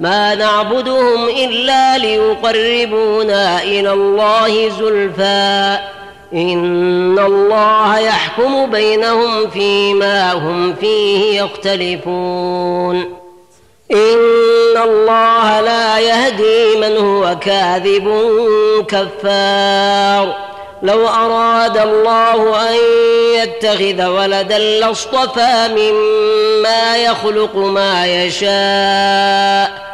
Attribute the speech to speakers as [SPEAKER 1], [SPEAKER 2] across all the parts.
[SPEAKER 1] ما نعبدهم إلا ليقربونا إلى الله زلفى. إن الله يحكم بينهم فيما هم فيه يختلفون. إن الله لا يهدي من هو كاذب كفار. لو أراد الله أن يتخذ ولدا لاصطفى مما يخلق ما يشاء.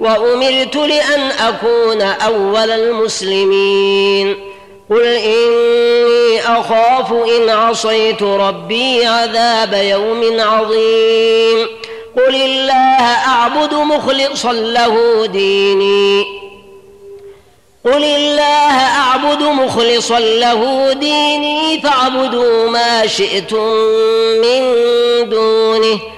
[SPEAKER 1] وأمرت لأن أكون أول المسلمين. قل إني أخاف إن عصيت ربي عذاب يوم عظيم. قل الله أعبد مخلصا له ديني. قل الله أعبد مخلصا له ديني فاعبدوا ما شئتم من دونه.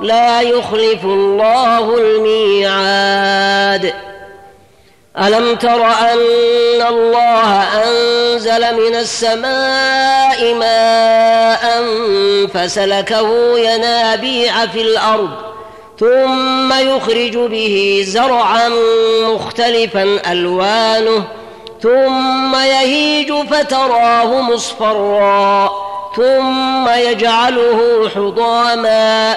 [SPEAKER 1] لا يخلف الله الميعاد. ألم تر أن الله أنزل من السماء ماء فسلكه ينابيع في الأرض ثم يخرج به زرعا مختلفا ألوانه ثم يهيج فتراه مصفرا ثم يجعله حضاما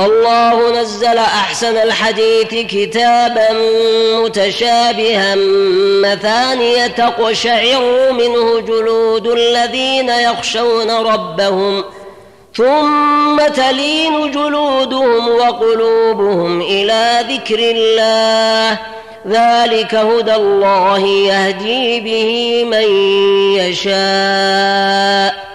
[SPEAKER 1] الله نزل أحسن الحديث كتابا متشابها مثانية تقشعر منه جلود الذين يخشون ربهم ثم تلين جلودهم وقلوبهم إلى ذكر الله. ذلك هدى الله يهدي به من يشاء.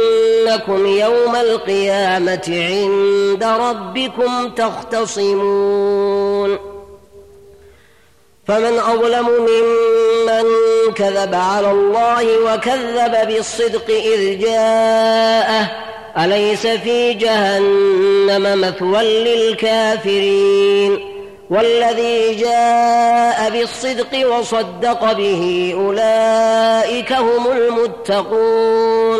[SPEAKER 1] لكم يوم القيامة عند ربكم تختصمون. فمن أظلم ممن كذب على الله وكذب بالصدق إذ جاءه أليس في جهنم مثوى للكافرين؟ والذي جاء بالصدق وصدق به أولئك هم المتقون.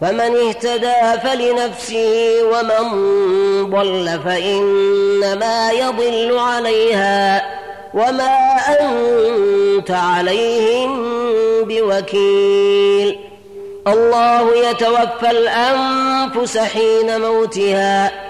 [SPEAKER 1] فمن اهتدى فلنفسه ومن ضل فإنما يضل عليها وما أنت عليهم بوكيل. الله يتوفى الأنفس حين موتها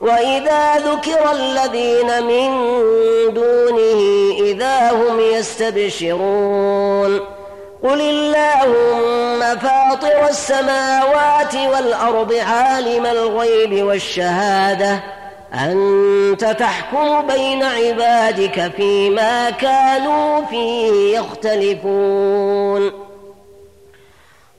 [SPEAKER 1] وإذا ذكر الذين من دونه إذا هم يستبشرون قل اللهم فاطر السماوات والأرض عالم الغيب والشهادة أنت تحكم بين عبادك فيما كانوا فيه يختلفون.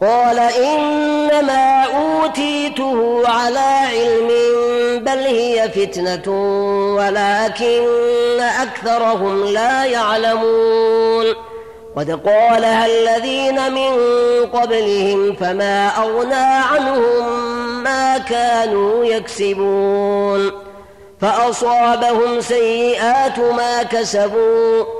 [SPEAKER 1] قال إنما أوتيته على علم بل هي فتنة ولكن أكثرهم لا يعلمون قد قالها الذين من قبلهم فما أغنى عنهم ما كانوا يكسبون فأصابهم سيئات ما كسبوا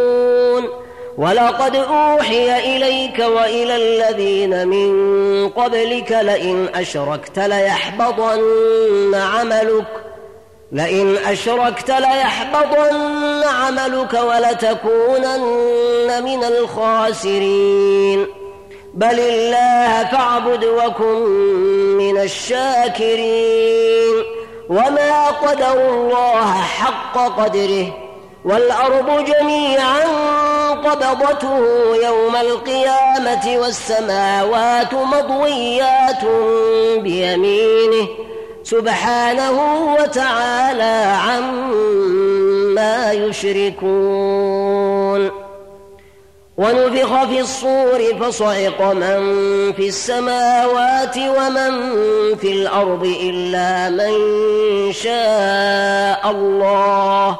[SPEAKER 1] ولقد أوحي إليك وإلى الذين من قبلك لئن أشركت ليحبطن عملك لئن أشركت ليحبطن عملك ولتكونن من الخاسرين. بل الله فاعبد وكن من الشاكرين. وما قدروا الله حق قدره والأرض جميعا قبضته يوم القيامة والسماوات مضويات بيمينه سبحانه وتعالى عما يشركون. ونفخ في الصور فصعق من في السماوات ومن في الأرض إلا من شاء الله.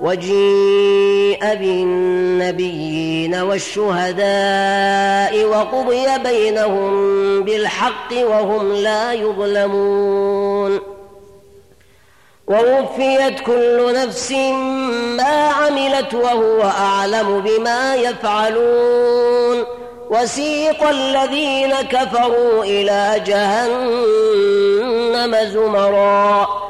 [SPEAKER 1] وجيء بالنبيين والشهداء وقضي بينهم بالحق وهم لا يظلمون. ووفيت كل نفس ما عملت وهو أعلم بما يفعلون. وسيق الذين كفروا إلى جهنم زمرًا.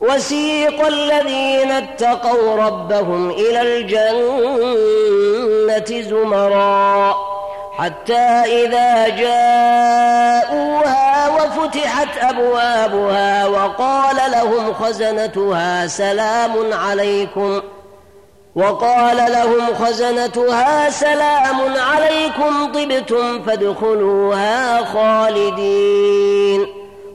[SPEAKER 1] وسيق الذين اتقوا ربهم إلى الجنة زمرًا حتى إذا جاءوها وفتحت أبوابها وقال لهم خزنتها سلام عليكم وقال لهم خزنتها سلام عليكم طبتم فادخلوها خالدين